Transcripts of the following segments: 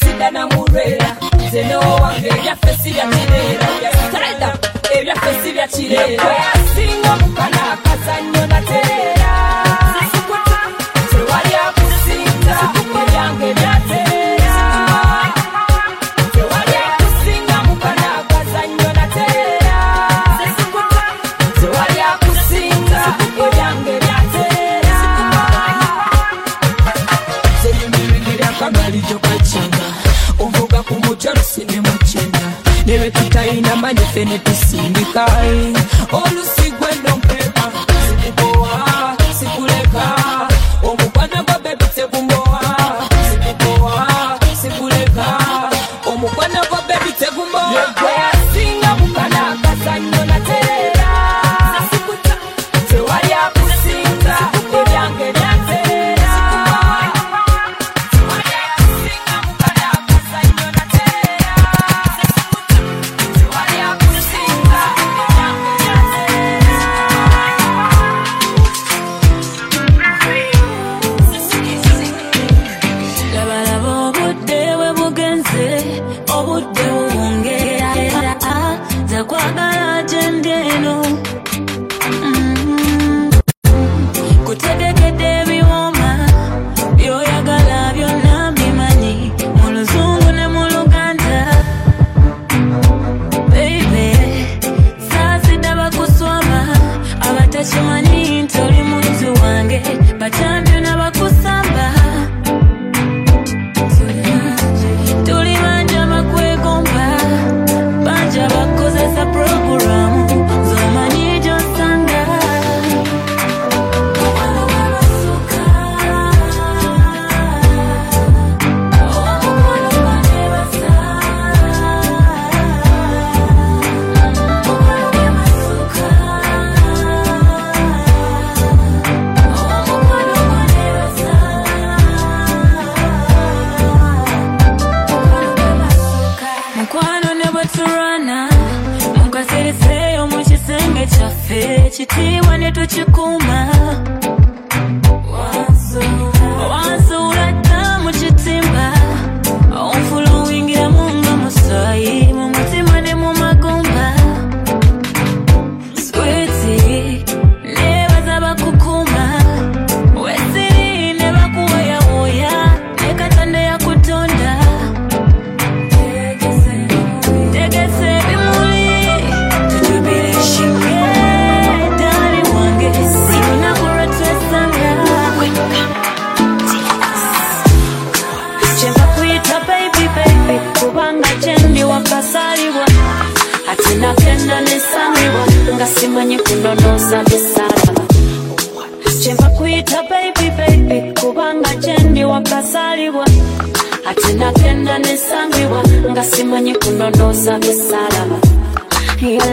sida namulwera nze nowange ebyaffe sibyakireera ebyaffe sibyakirera eh, singa mukanaka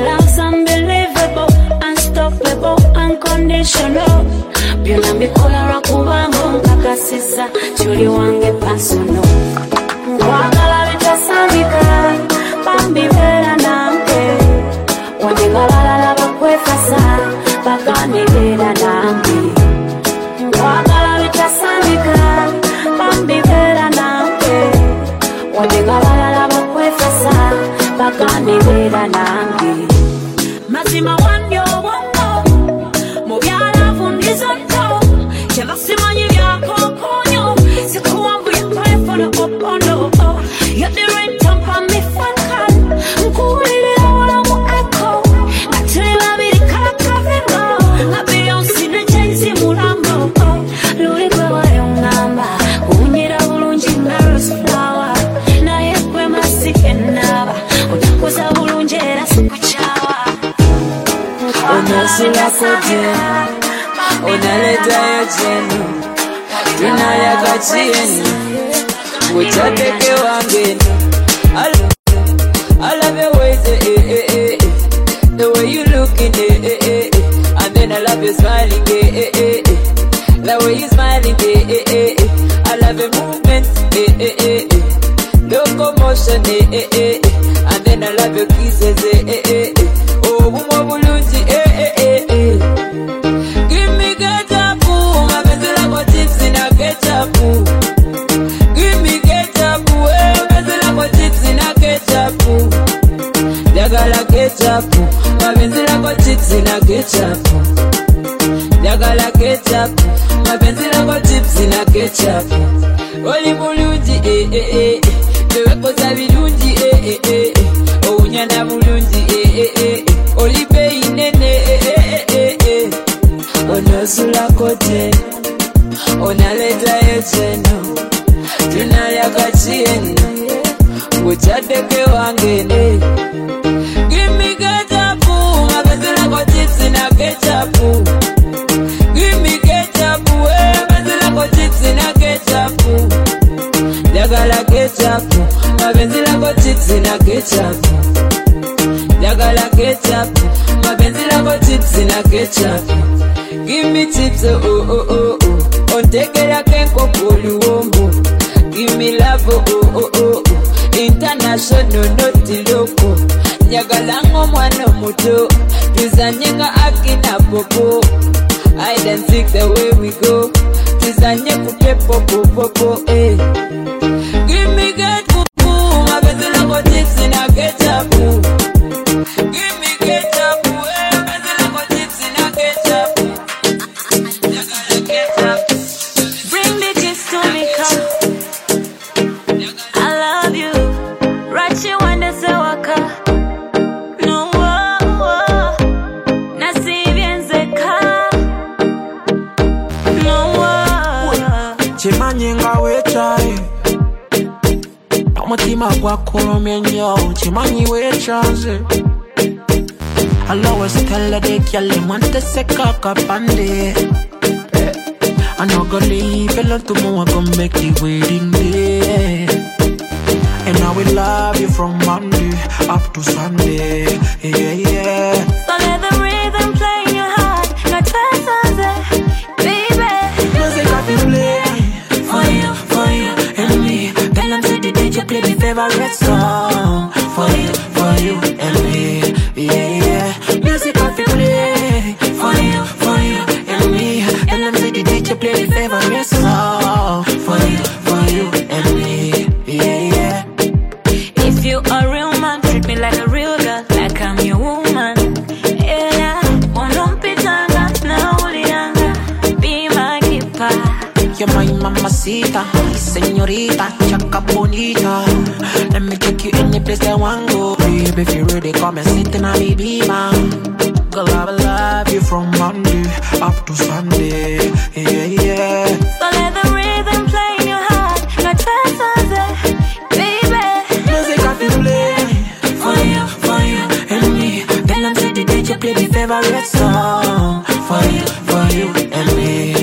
love's unbelievable, unstoppable, unconditional. Byonna mbikola lwa kubanga nkakasiza kyoli wange personal. Nkwagala chenu tunayakachieni nguchateke wangeni I- love your ways, eh, eh, eh, eh, eh. the way you looking, eh, eh, eh, eh. and then I love you smiling, eh, eh, eh, eh. the way you smiling, eh, eh, eh, eh. I love your eh, eh, eh, eh. eh, eh, eh, eh. and then I love your kisses, eh, eh, lako chips na ketchup. Njagala ketchup, mapenzi lako chips na ketchup. Oli bulungi, eh, eh, eh, eh. Bewekoza birungi, eh, eh, eh, eh. Owunyana bulungi, eh, eh, eh, eh. Oli beeyi nene, eh, eh, eh, eh, eh. Ketchup. Njagala ketchup, mapenzi lako chips na ketchup. Give me chips, oh oh oh oh. Ontekera kenko kuliwombo. Give me love, oh oh oh oh. International, not local. Njagala ng'omwana omuto. Tuzanye nga akina popo. Hide and seek the way we go. Tuzanye kupe popo popo, eh. Give me ketchup, mapenzi lako chips na ketchup. Give gwakulumya ennyo kimanyi weekyanze I'll always tell her the girl them want to set cock up on day. I no go leave alone tomorrow, I go make the wedding day. And I will love you from Monday up to Sunday. Yeah, yeah. DJ play the mamacita, señorita, chaka bonita. Let me take you any place that I want go. Baby, if you ready, come and sit in a baby man. Girl, I will love you from Monday up to Sunday. Yeah, yeah. So let the rhythm play in your heart, not twice baby. Music I feel play for you, for you and me. Them say the DJ play the favorite song for you, for you and me.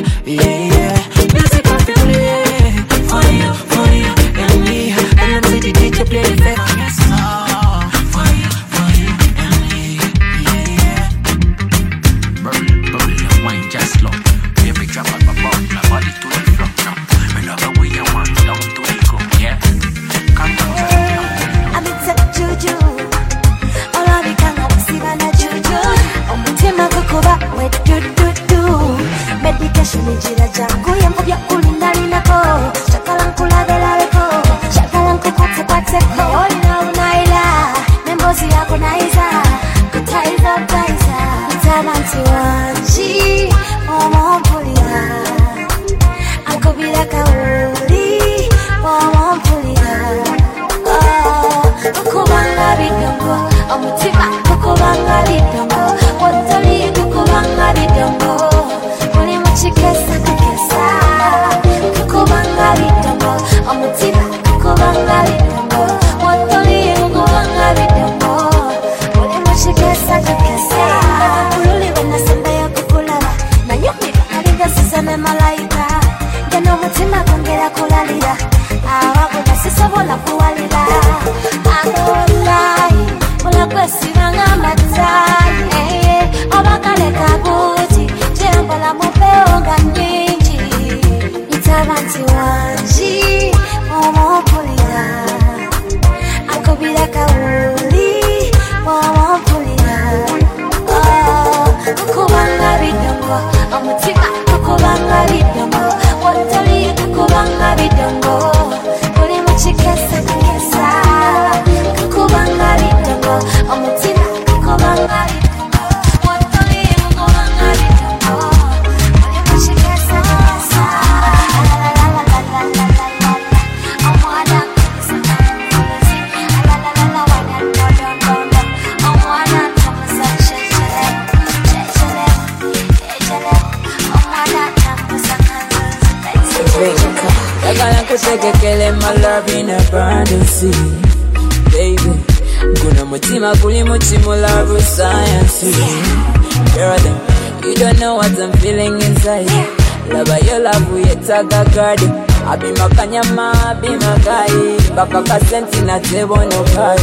Kanyama abima gai Baka kasenti na tebo no kai.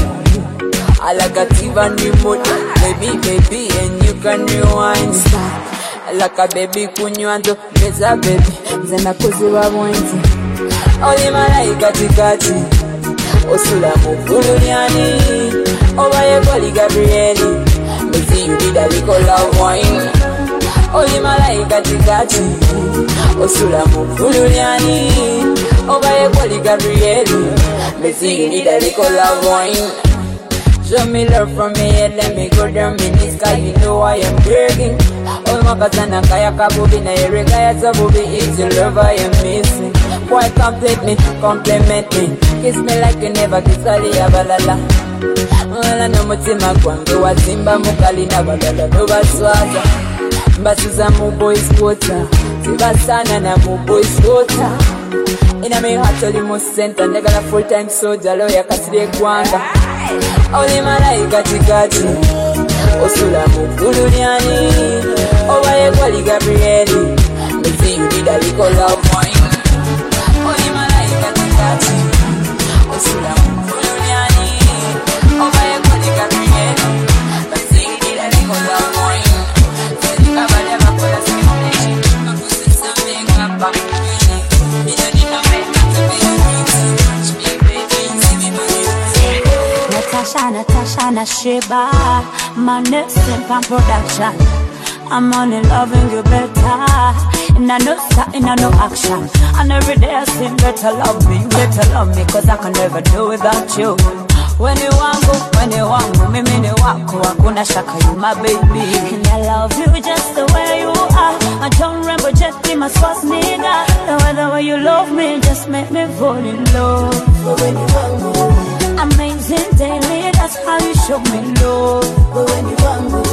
Alagativa ni moto Baby baby and you can rewind. I Like a baby kunywanto Meza baby Zena kuziba mwenzi Oli malaika tikati Osula muvulunyani Obaye koli Gabrieli Mezi yulida liko love wine. Oli malaika tikati Osula muvulunyani Obaye koli Gabrieli Mezi yulida liko love wine Show me love from me head, let me go down in the sky, you know I am begging. All my katana kaya kabubi na ereka ya sabubi, it's your love I am missing. Why complete me, compliment me, kiss me like you never kiss Ali Abalala. Wala no mutima gwange wazimba mukali na balala no baswaza. Mbasuza mu boys quarter, tibasana na mu boys quarter. Ina me heart oli mu center, ndagala full time soldier, lawyer kasire gwanga. oli malayika kikati osula mu ggululyani obaye kwali gabrieli. Eziyulira likola my next step and production. I'm only loving you better. And I know something, I know action. And every day I say, better love me, better love me, cause I can never do without you. When you wangu, when you want wangu, mimi ni wako, hakuna shaka you my baby. And I love you just the way you are. I don't remember just be my spouse nigga. The way the way you love me just make me fall in love. When you wangu. Amazing daily, that's how you show me love. But When you wangu.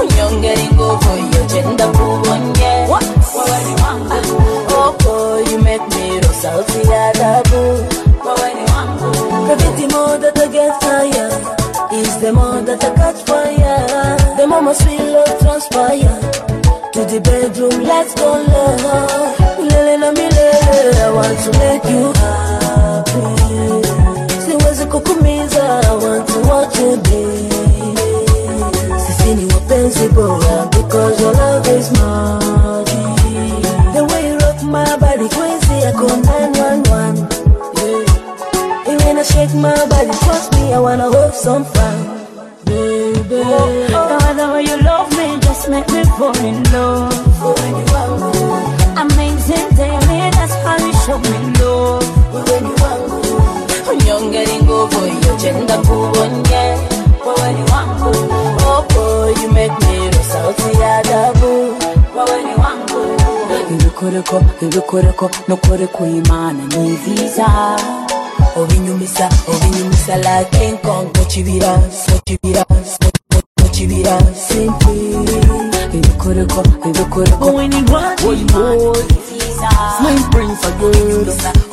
unyongera inguvu genda kubonye wowe ni wangu oh boy you make me roll sauti ya adabu wowe ni wangu Baby, the more that I get higher, is the more that I catch fire. The more my sweet love transpire. To the bedroom, let's go love. Lele na milele, I want to make you happy. Kukumiza, I want to watch you day. Sisi ni wapenzi bora, because your love is magic. The way you rock my body crazy, I call 911. Yeah. And when I shake my body, trust me, I wanna have some fun. Baby. The way, the way you love me just make me fall in love. When you want Amazing daily, that's how you show me love. You unyongera inguvu iyo genda kubonye wowe ni wangu oh boy you make me roll sauti ya adabu. Wowe ni wangu. Ibikoreko ibikoreko nukore kuyimana ni visa obinyumisa obinyumisa like King Kong. Mukibira mukibira mukibira simpi. Ibikoreko ibikoreko when you want boy Slim Prince again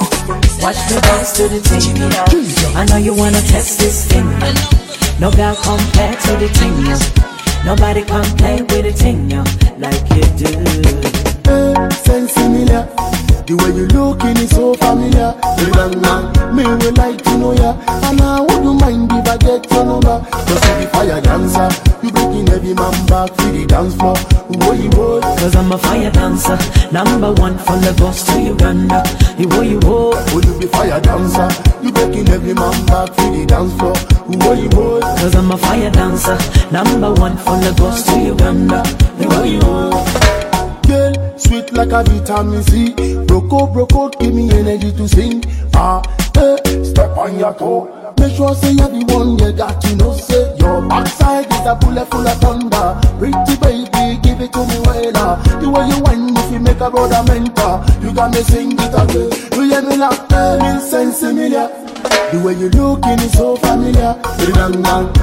Watch me dance to the thing. I know you wanna test this thing. No girl compare to the thing. Nobody play with the thing like you do. Similar. The way you looking is so familiar. Bang man, me will like to know ya. And I wouldn't mind if I get your number. Cause you be fire dancer. You breaking every man back to the dance floor. Whoa, you boy. Cause I'm a fire dancer, number one from Lagos to Uganda. You wo you wo, Oh, you be fire dancer. You breaking every man back to the dance floor. Whoa, you boy. cause I'm a fire dancer, number one from Lagos to Uganda. You wo you wo. Girl, sweet like a vitamin C. Broke out, give me energy to sing. Ah, eh, step on your toe. Make sure say you're the one you got to know. Say your backside is a bullet full of thunder. Pretty baby, give it to me well. The way you whine, if you make a brother mentor, you got me sing it again. You hear me eh, me sense similar. The way you looking is so familiar.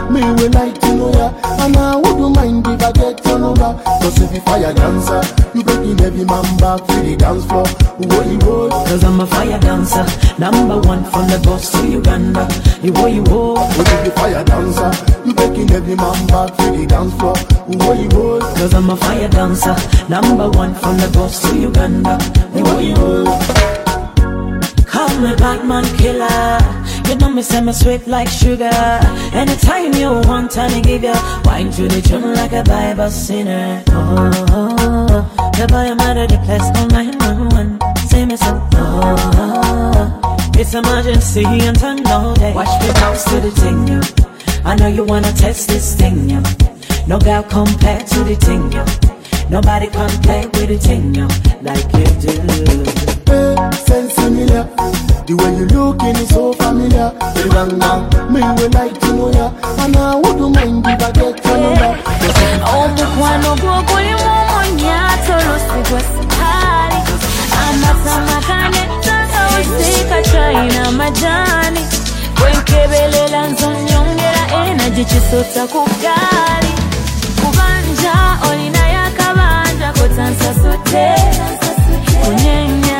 Me will like to know ya. And I wouldn't mind if I get your number. Cause if you fire dancer, you breaking every man back to the dance floor. You. Cause I'm a fire dancer, number one from Lagos to Uganda. You wo you wo, Oh, you be fire dancer. You breaking every man back to the dance floor. Whoa, you boy. cause I'm a fire dancer, number one from the Lagos to Uganda. Wo you wo. Call me Batman killer. You know me say me sweet like sugar. Anytime you want, I give you wine to the tune like a Bible sinner. Oh, oh, oh. the boy I'm out of the place, oh nine one. Say me so. Oh, oh, it's emergency and turn no day. Watch me bounce to the thing, yo. I know you wanna test this thing, yo. No girl compare to the thing, yo. Nobody can play with the thing, yo, like you do. Sense similar. The way you looking is so familiar. Bang bang, me will like to know ya. And I wouldn't mind if I get your number. Cause if you omukwano gwo gulimu omunyato lusigwa sukali majani. Kwenkebelela nzonyongera enaje kisota ku gaali kubanja olina yakabanja kotansasute kunyenye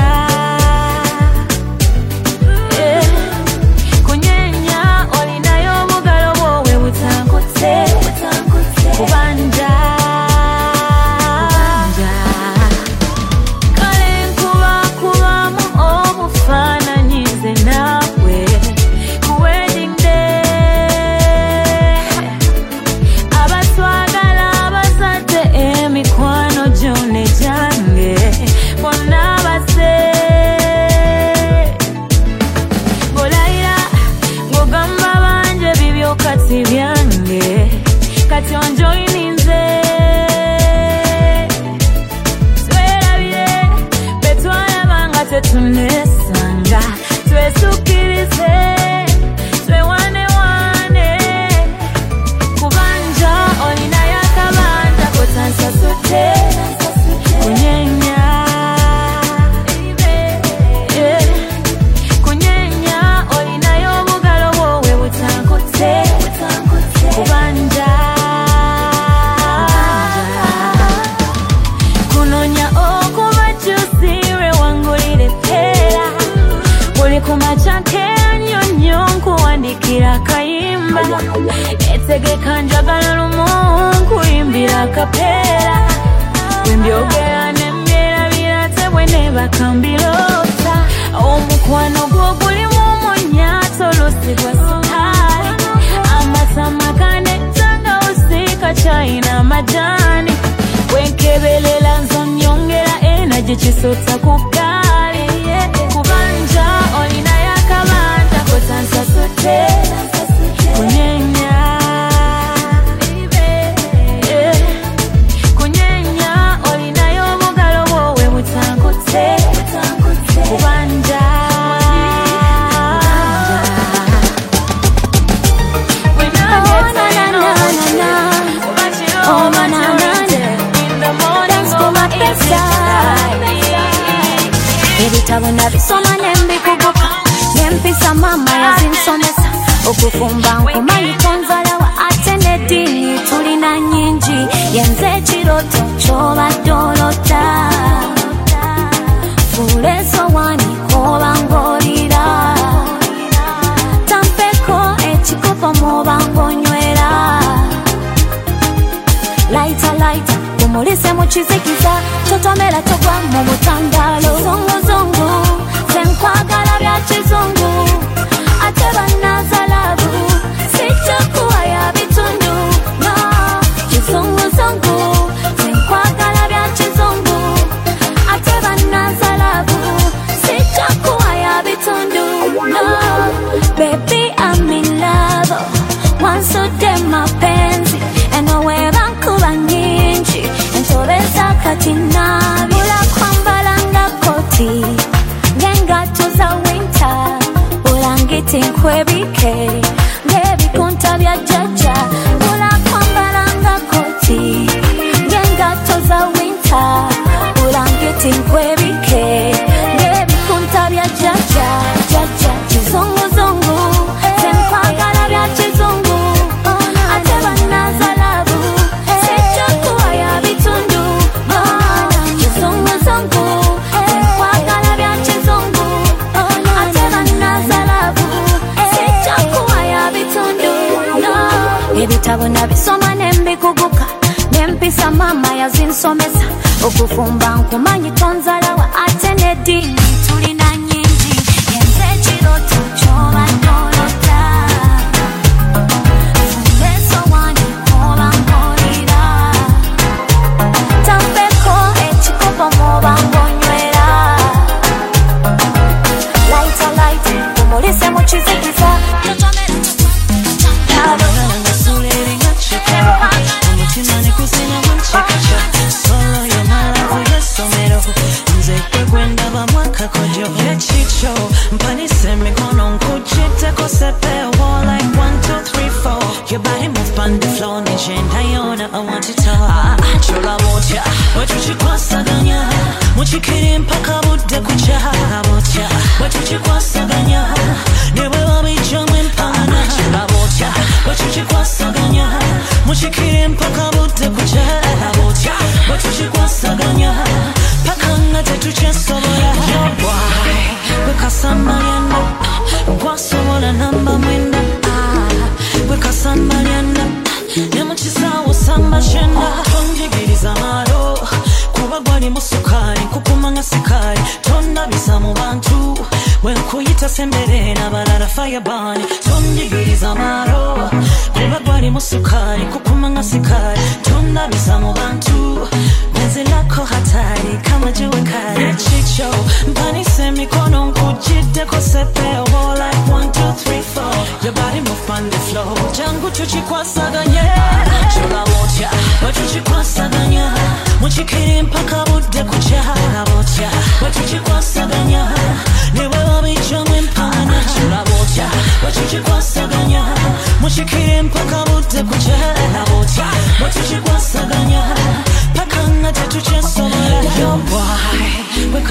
去塑造。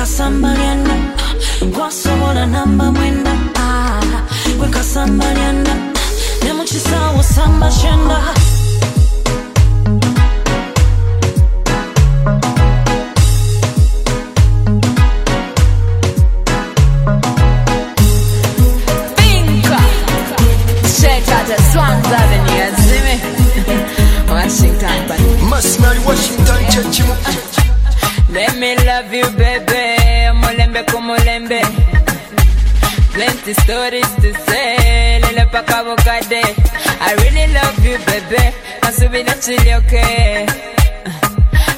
Bwekasambalyanda gwasobola namba mwenda ah, bwekasambalyanda ne mukisaawo samba kyenda Finka. Chili, okay?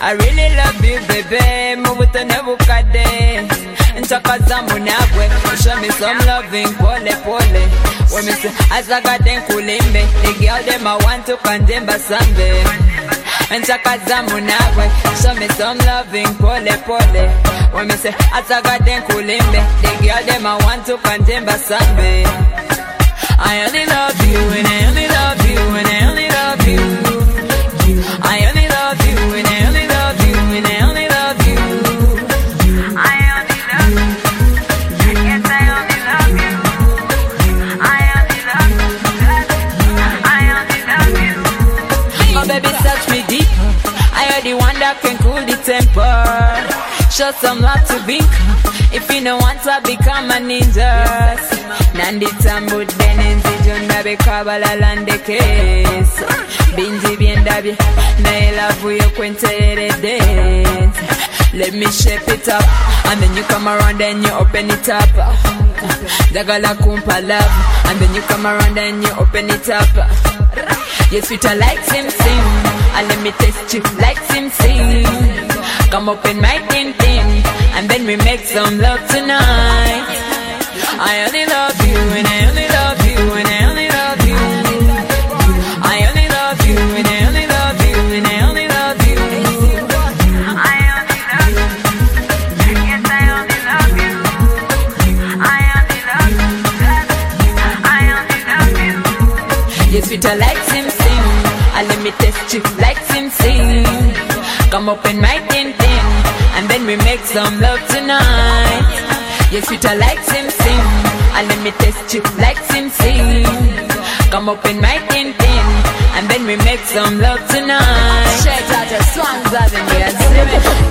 I really love you, baby. Mubuto nebukade. Nchaka zamu nabwe. Show me some loving, pole pole. When me say, azaga den kulimbe. The girl dem I want to condemn sambe. Nchaka zamu nabwe. Show me some loving, pole pole. When me say, azaga den kulimbe. The girl dem I want to condemn sambe. I only love you and I only love you and I that can cool the temper. Show some love to Bink. If you don't want to become a ninja. Nandi tambu denenzi jonda bekabala lande case. Binji biendabye. Na love you kwenterede. Let me shape it up. And then you come around and you open it up. Dagala kumpa love. And then you come around and you open it up. Yes, sweeter like Sim Sim. And let me taste you like Sim Sim. Come open my tin tin. And then we make some love tonight. I only love you and I only love you and I only love you. I only love you and I only love you and I only love you. I only love you. Yes, I only love you. I only love you. sweeter like Sim Sim. And let me test you like Sim Sim. Come up in my tin tin, and then we make some love tonight. Yes, You're sweeter like Sim Sim. And let me test you like Sim Sim. Come up in my tin tin, and then we make some love tonight. Shout out to Swans and say,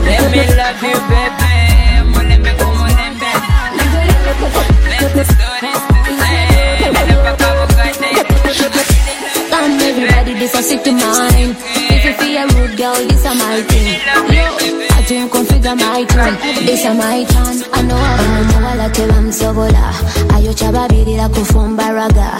let me love you, baby. Let me go, let me, let me start it. Come a sick to mine. If you feel rude, girl, this a my thing. Yo, I think configure my tune. This a my turn. I know I'm wala teba msobola. Ayo chababirira kufumba raga.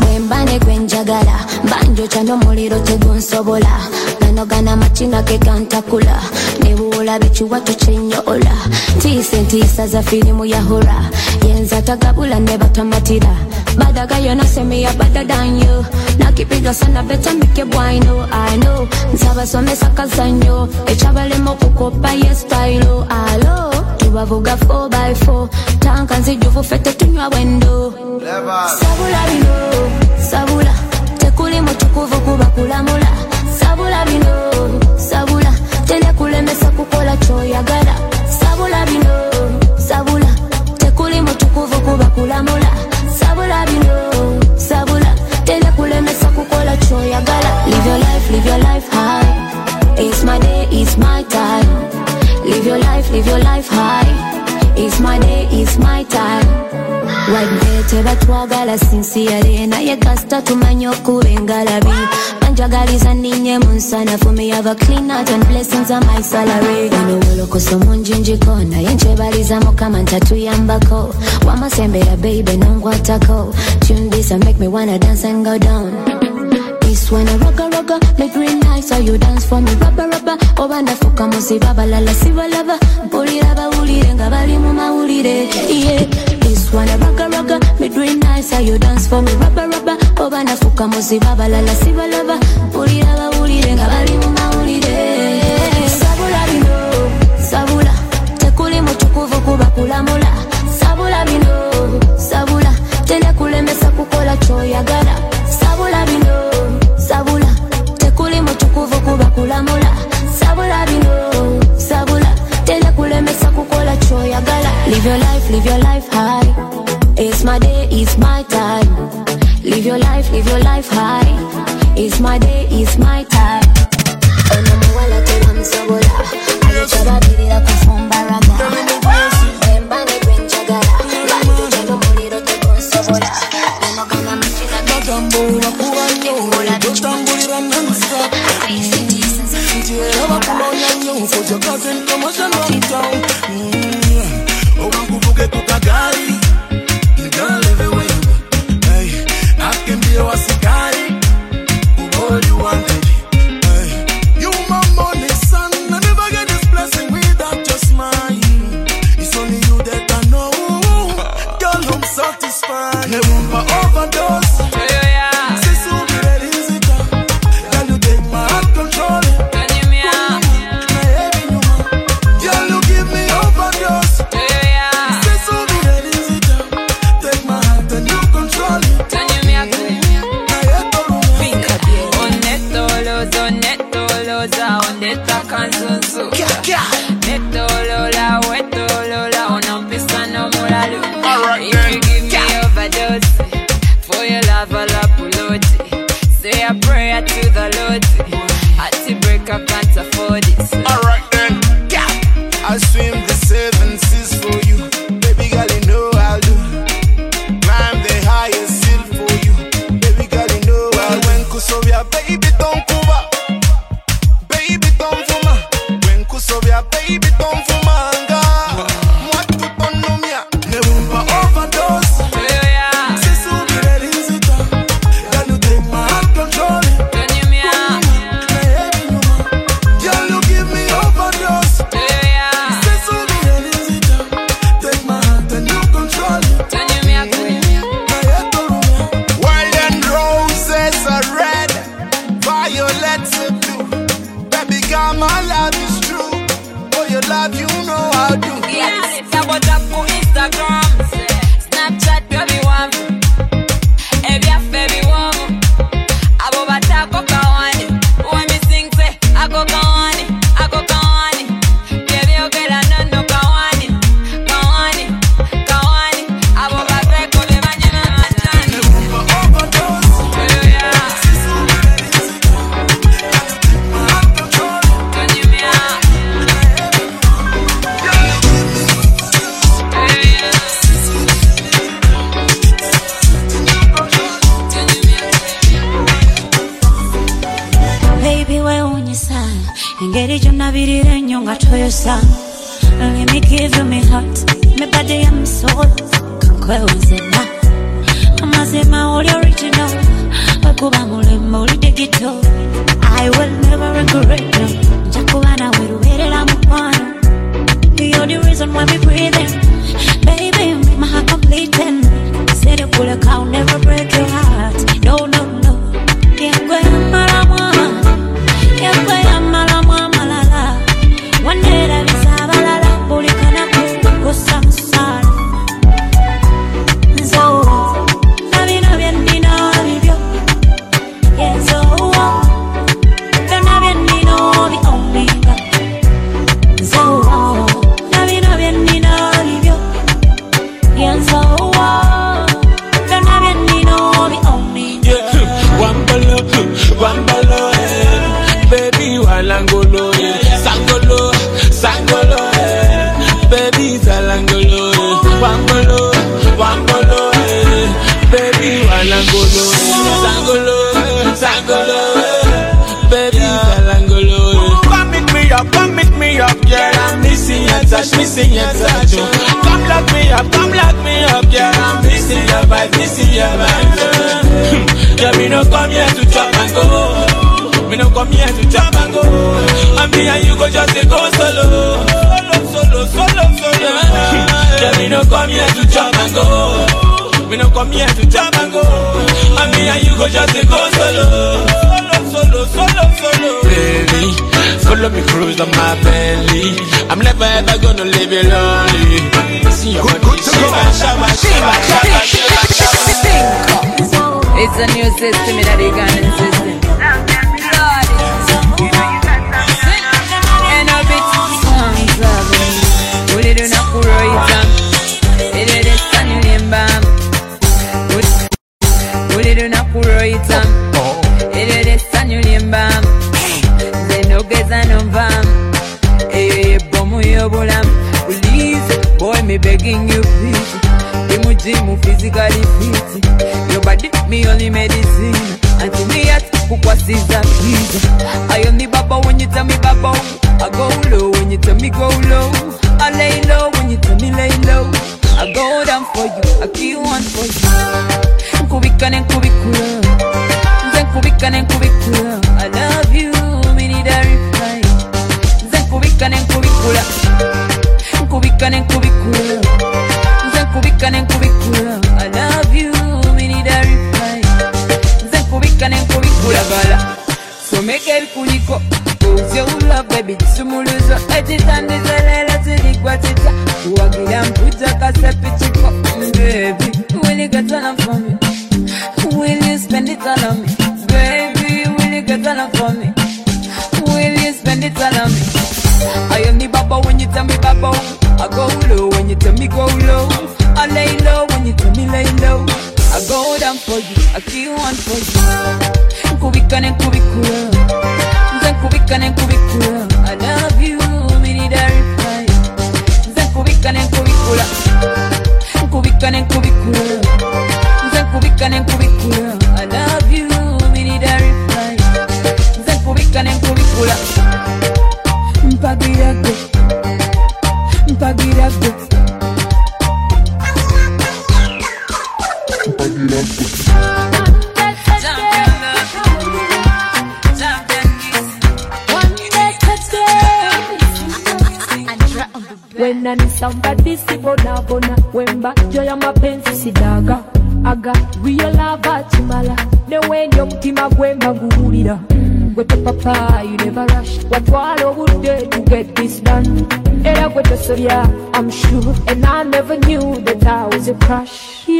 Bwembane kwenjagala. Banjo chano muliro tegunsobola. nanogana makina ke gantakula nebuwola bekiwato kyenyoola ntiisa entiisa za firimu ya hora yenza tagabula ne batamatira Bada guy you know say me a better than you. Nakipiga sana better make you blind oh I know. Ntabasomesa kazanyo Echabalemo kukopa yes style Alo. Tubavuga 4x4 Tanka nzijuvu fete tunywa wendo Sabula bino Sabula. Tekuli mutukuvu kuba kulamula Sabula bino Sabula. Tende kulemesa kukola choyagala Sabula bino Sabula. Tekuli mutukuvu kuba kulamula sabula bino sabula telekulemesa kukola kyoyagala live your life live your life high. It's my day it's my time. Live your life live your life high it's my day it's my time. Wadde tebatwagala sinsiyale naye kasita tumanye okuba engalabi banjagaliza ninye mu nsana for me have a clean heart and blessings on my salary. Wano wolokoso munjinjiko naye nkyebaliza mukama ntatuyambako wamasembera baby nonkwatako tune this and make me wanna dance and go down This when I rock a rocker, make real nice how you dance for me? Rubber rubber oba ndafuka musiba balala sibalaba mpulira bawulire nga bali mu mawulire yeah This one I rock a rocker, make real nice how you dance for me? Rubber rubber oba ndafuka musiba balala sibalaba mpulira bawulire nga bali mu mawulire touch, missing your touch. oh. Come lock me up, come lock me up, girl. I'm missing your vibe, missing your vibe. Yeah, me no come here to chop and go. Me no come here to chop and go. And me and you go just go solo. Solo, solo, solo, solo. Yeah, me no come here to chop and go. Me no come here to chop and go. And me and you go just go solo. Solo, solo, solo, solo. Baby, follow me cruise on my belly. I'm never ever gonna leave you lonely. See your body. It's a new system in the Ghana system. And a bit songs of me. Uli do na kuroita. Ile de sani limba. Uli- Uli do na kuroita. Ile me begging you please. Imujimu physically fit. Your body me only medicine. And to me at kukwasiza please. I only baba when you tell me baba. I go low when you tell me go low. I lay low when you tell me lay low. I go down for you, I kill one for you. Kubika and kubikula. Then kubika and kubikula. I love you, me need a reply. Then kubika and kubikula. Kubika and kubikula. Then kubika and kubikula. I love you, me need a reply. Then kubika and kubikula bala. So make it kuniko. Cause you love baby jisumuluzo ekitandiza leero tirigwatita kuwagira mpuja kasepichiko baby will you get on for me will you spend it all on me baby will you get on for me will you spend it all on me I am the baba when you tell me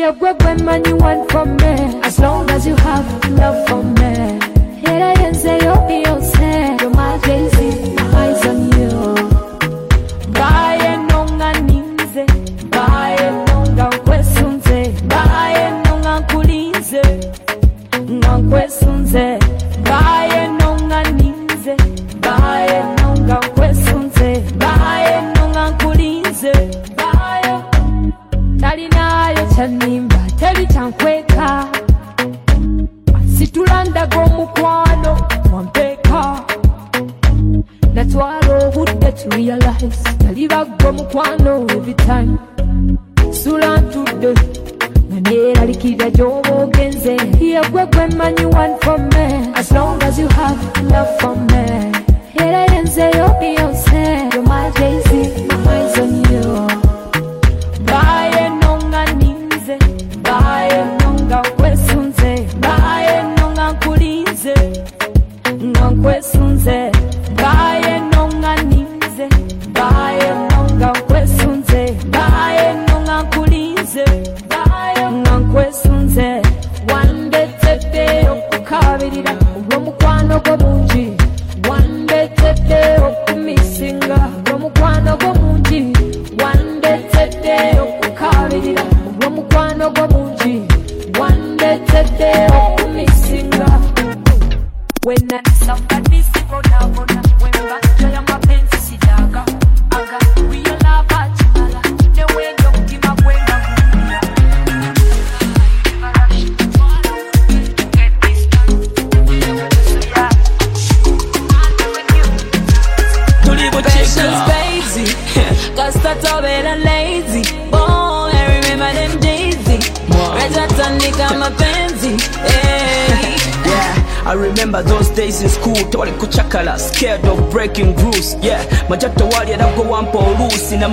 yeah gwe gwe manyi one from me pues un ser.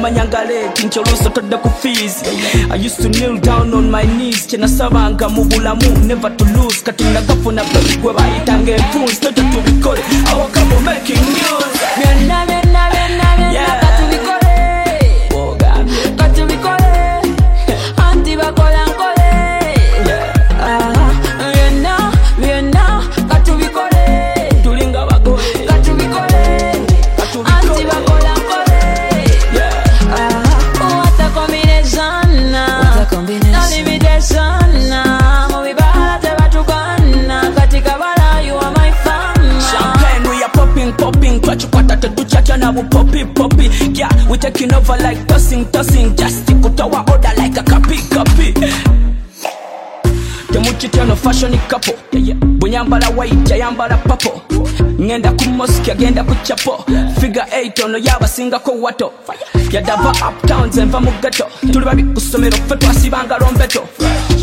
amanyanga leti nti oluusi otodde ku fees i used to kneel down on my knees. Kyenasabanga mu bulamu never to lose. Katonda gafuna babi gwe bayitanga empunzi toto tubikole awaka taking over like tossing, tossing, just kutoa order like a kapi, kapi. temukityano fashion couple bwe nyambala white yayambala papo. Ngenda ku mosque agenda ku chapo. Figa 8 ono yabasingako wato. Yadava uptown nzenva mu ghetto. Tuli babi ku ssomero ffe twasibanga lombeto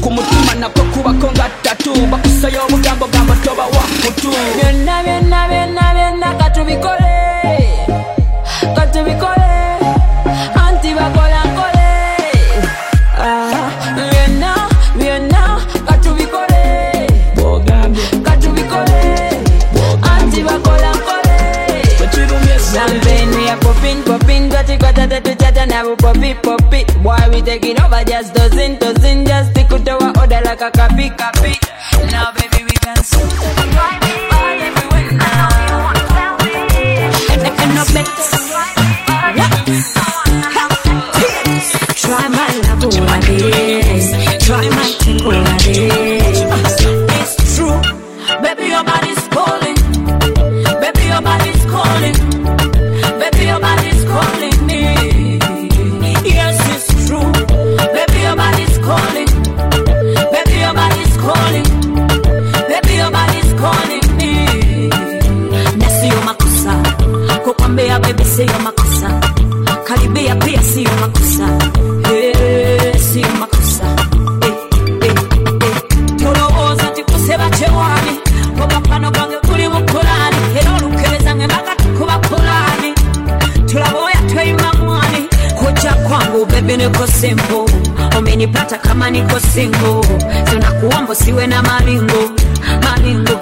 ku mutima nakwo kubako nga tatu. Bakusayo obugambo gambo tobawa kutu byonna byonna byonna byonna katubikole like puppet. Why we taking over? Just dozen, dozen, just stick to our order like a copy, copy. kama niko single, tunakuomba siwe na maringo maringo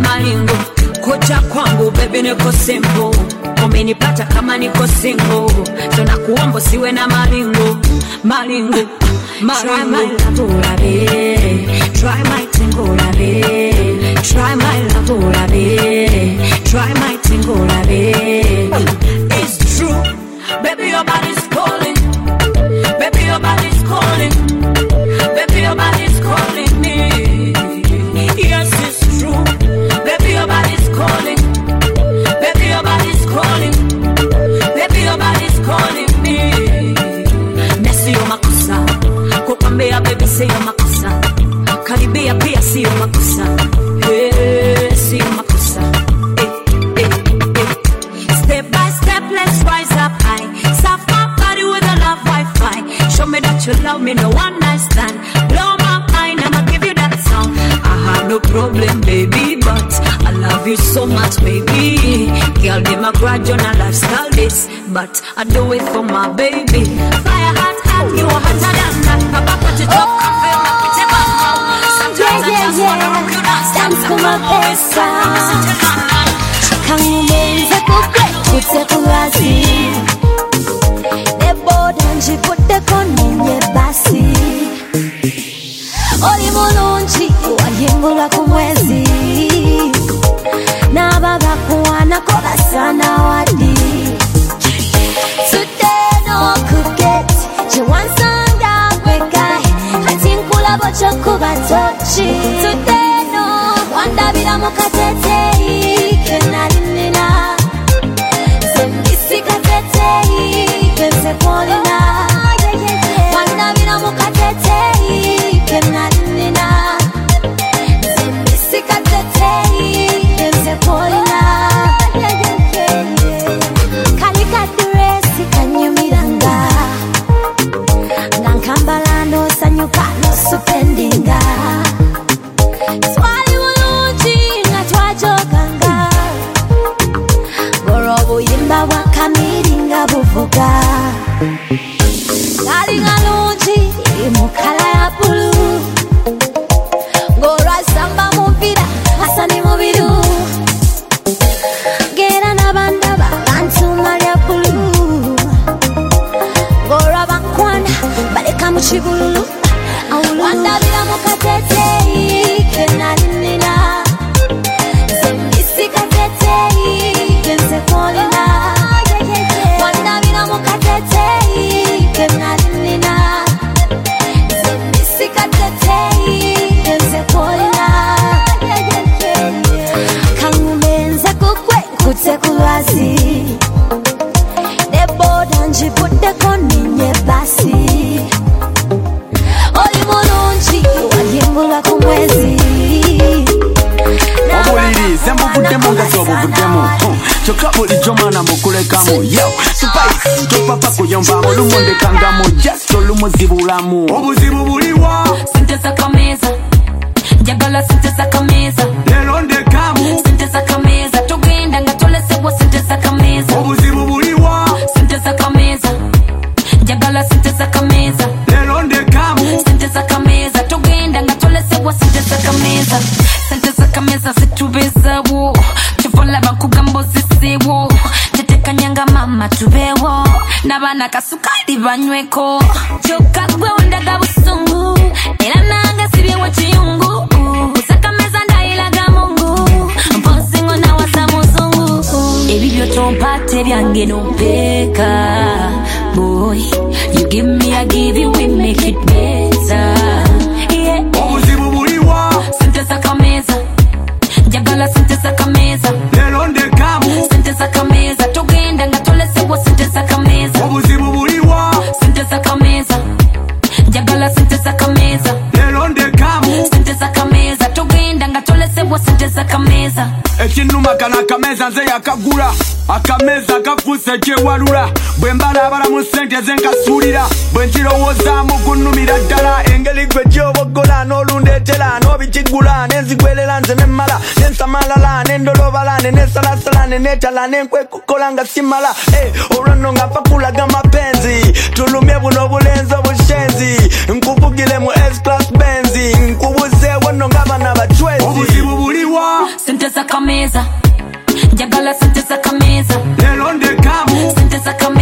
maringo, kuja kwangu baby niko simple, umenipata kama niko single, tunakuomba siwe na maringo maringo maringo. Try my love oh, ulabe, try my tingo oh, ulabe, try my love oh, ulabe, try my tingo ulabe I do it for my baby. abakoye mvangolo mu ndekangamo jasolo muzibulamu obuzibu buliwa. Sente zakameza njagala sente zakameza one way call. tejewalula bwe mbalabala mu ssente zenkasuulira bwe nkirowoozaamu gunnumira ddala engeri gwe gyoboggola n'olundeetera n'obikiggula n'enzigwerera nze nemmala nensamalala nendolobalane nesalasalane netala nenkwekukola nga simala. Eh, olwo nno nga mpakulaga mapenzi tulumye buno obulenzi obushenzi nkuvugire mu s-class benzi nkubuzeewo nno ng'abana bacwezi obuzibu buliwa. Sente zakameza Llega la siente esa camisa. ¿De dónde cabo? Siente esa camisa.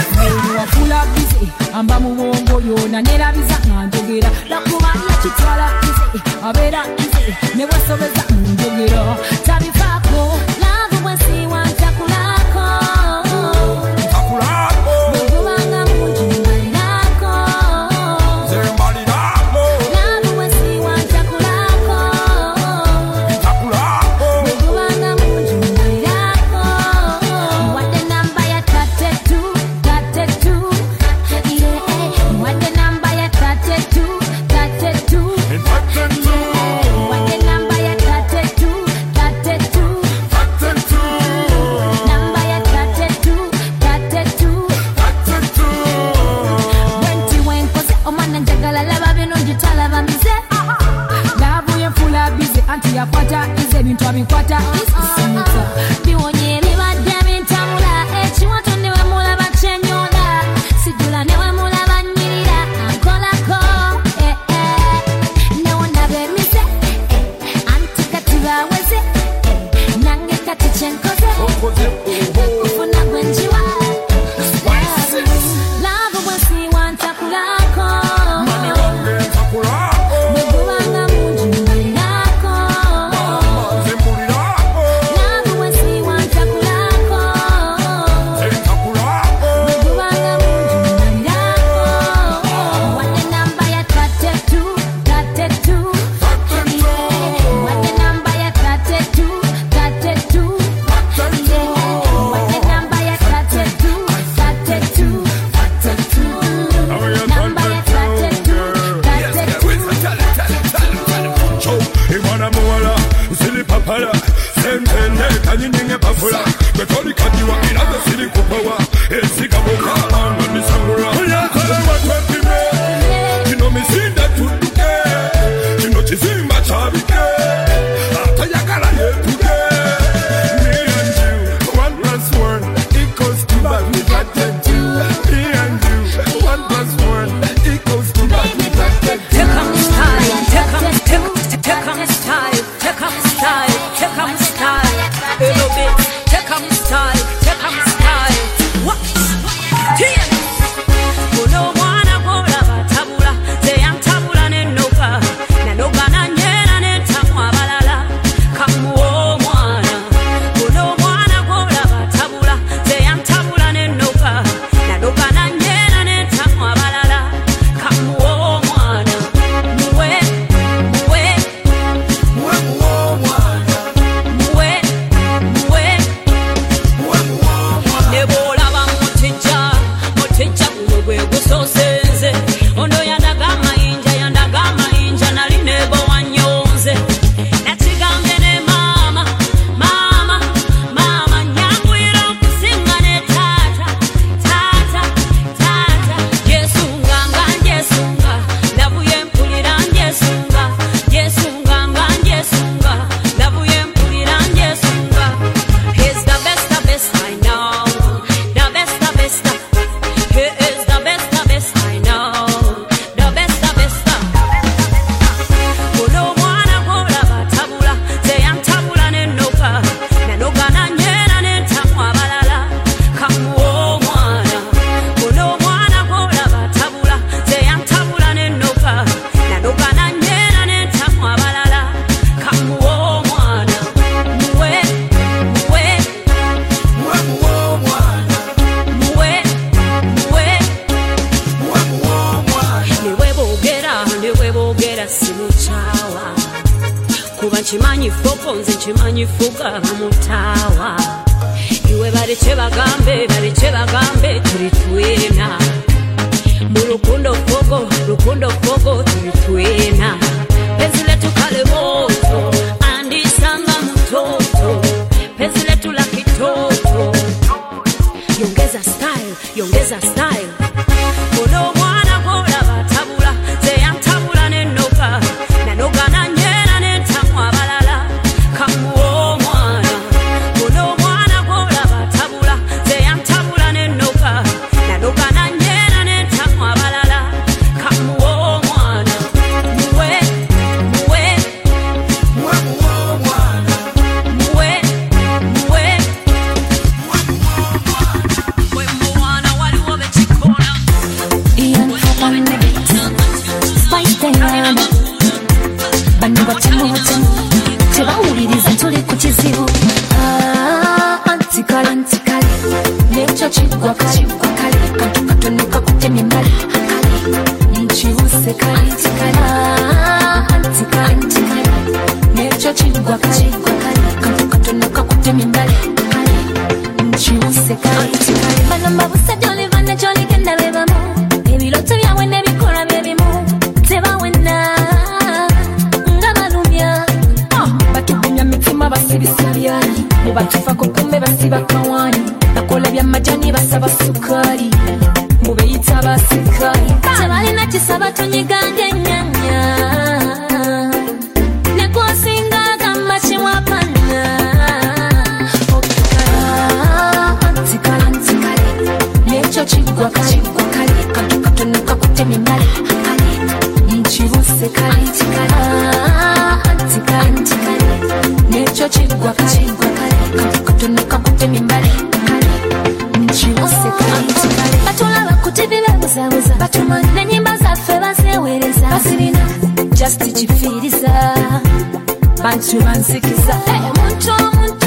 mwenyu wakula bize amba mu bwongo lyona nerabiza nga njogera lakuba yakitwala bize abeera bize ne bwesobeza mu njogero tabifaako mubeyita basika. Tebalina kisaba tonyiganga enyanya nekwosinga agamba kimwapana nekyo kiggwa kakigwa kale kantu katono kakutte mimala mukibuse kale nekyo kiggwa kakigwa tukifiiriza bantu bansikiza hey, eh, omuntu omuntu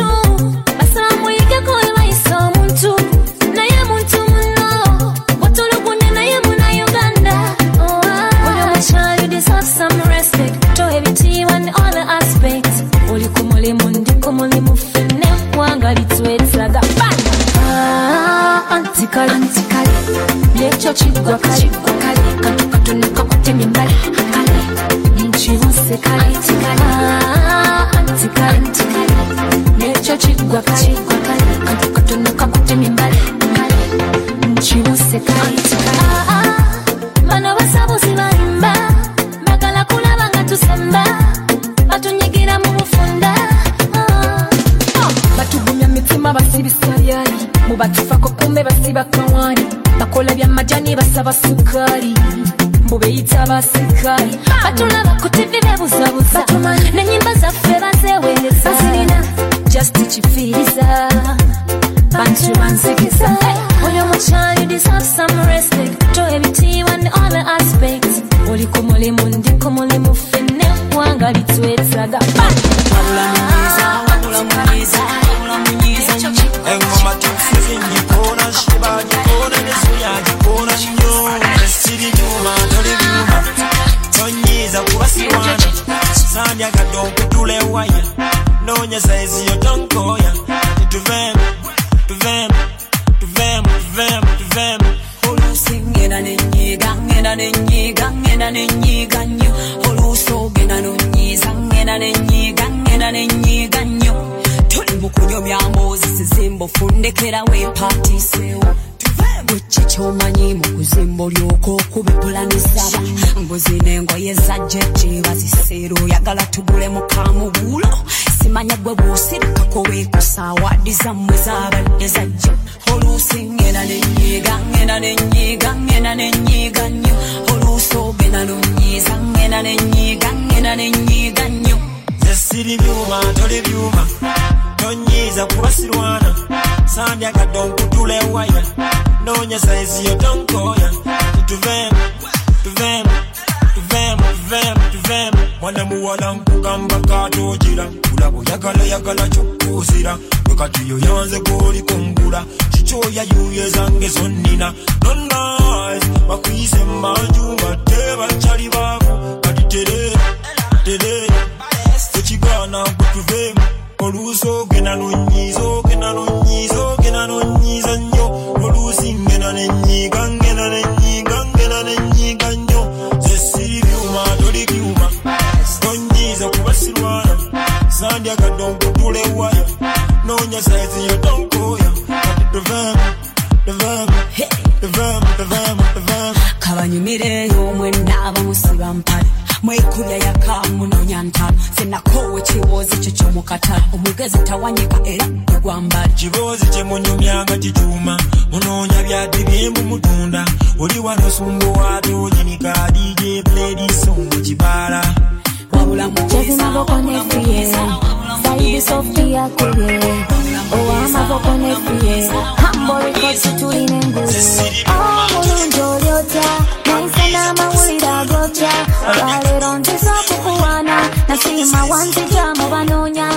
nasiima wanzija mu banoonya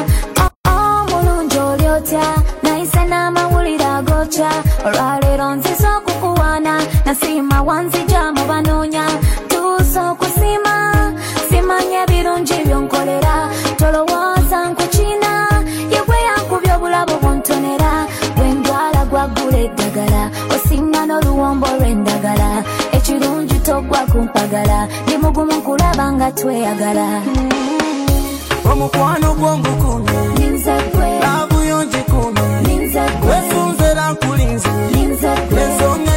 omulungi oli otya naise n'amawulire agotya olwaleero nziza okukuwaana nasiima wanzija mu banoonya tuusa okusiima simanya ebirungi byonkolera tolowooza nkukina yegwe yankubya obulabo bwontonera bwendwala gwaggula eddagala osinga n'oluwombo lw'endagala ekirungi togwa kumpagala ndi mugumu nkulaba nga tweyagala omukwano gwongukumye omukwano gw'omukumi lavu yonjikumi wesunzera nkulinze ensonga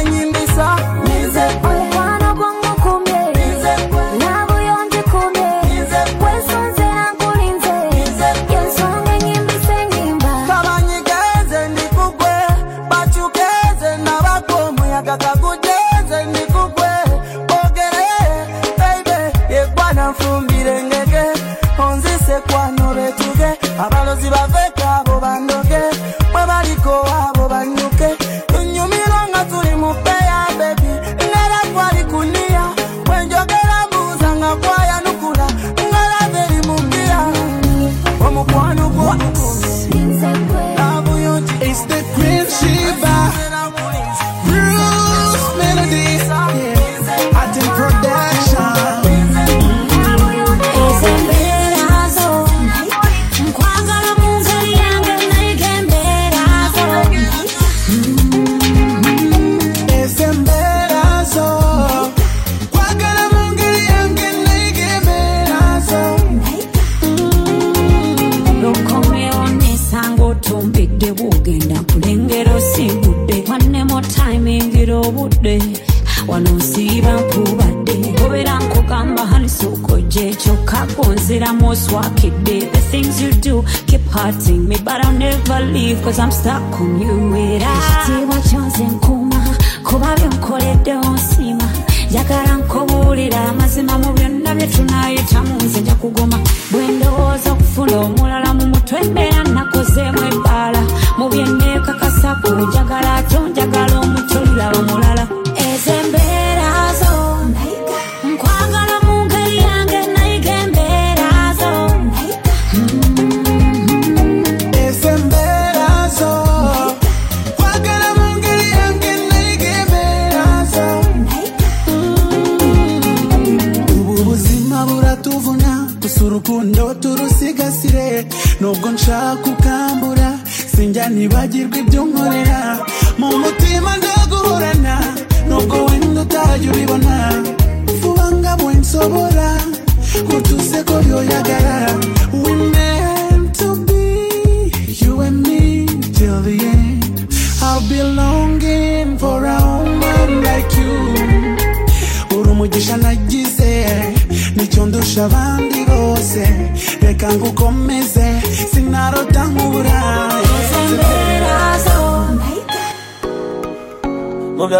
mu byonna bye tunayitamu nze nja kugoma bwe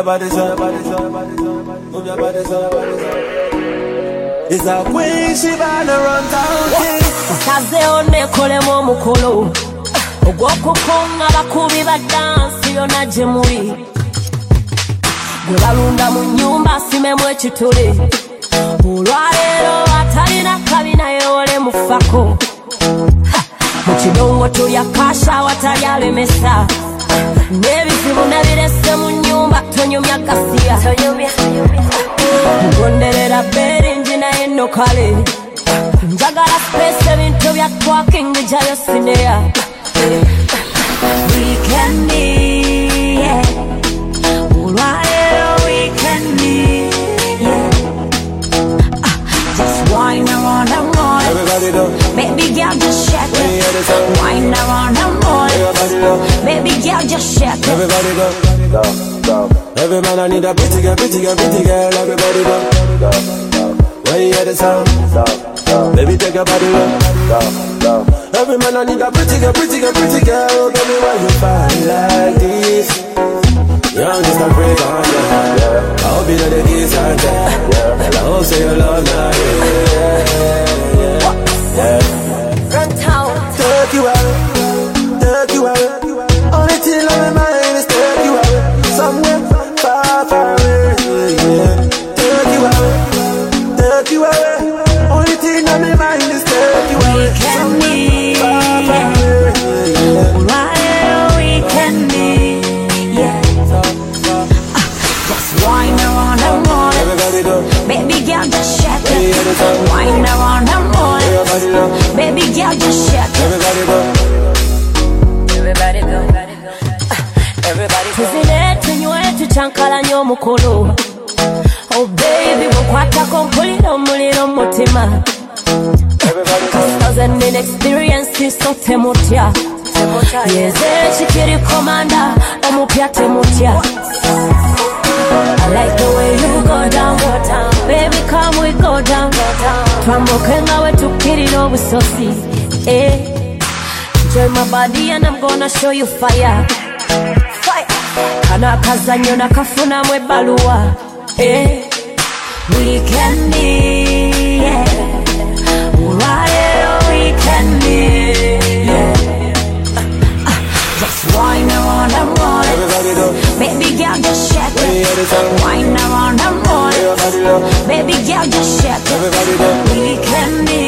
your body. Move your body, body. It's a queen, she to run town king. nsazeewo nekolemu omukolo ogw'okukunga abakubi ba dansi yonna gye muli gwe balunda mu nnyumba asimemu ekituli olwaleero atalina kabina yeewole mufako mu kidongo tulya kasha awatali alemesa n'ebizibu nabirese mu nnyumba tonyumya gasiya ngonderera beringi naye nno kale njagala space ebintu bya twaking jayo sineya wikendi yeah. olwaleero wikendi yeah. Ah, just wine around and roll Everybody do. baby girl just shake When you it hear the sound. wine around and Everybody roll do. baby girl just shake it Everybody go go go. Every man I need a pretty girl, pretty girl, pretty girl. Everybody go. When you hear the sound, baby take your body low. Every man I need a pretty girl, pretty girl, pretty girl. Oh, baby, why you find like this? Young just a break on ya. I hope you know the kiss and that. I hope say you love now. Yeah, yeah. Run town. Take you out, take you out. Only thing on my mind is take you out. Girl, just shake it. Everybody go. Everybody go. Everybody go. Tuzine tunywe tucankalanye omukulu. Oh baby, mukwatako mpulira omuliro mu mutima. Thousand in experience, so temutya. Yeze chikiri komanda, omupya temutya. I like the way you go down, go down. Baby, come we go down. Twambuke ngawe tukirira obusozi. Eh. Enjoy my body and I'm gonna show you fire. Kana akazanyo nakafunamu ebbaluwa. Eh. Weekendi, yeah. Olwaleero weekendi, yeah. Just wine around and roll it. Baby girl, just shake it. Wine around and roll it. Baby girl, just shake it. Weekendi,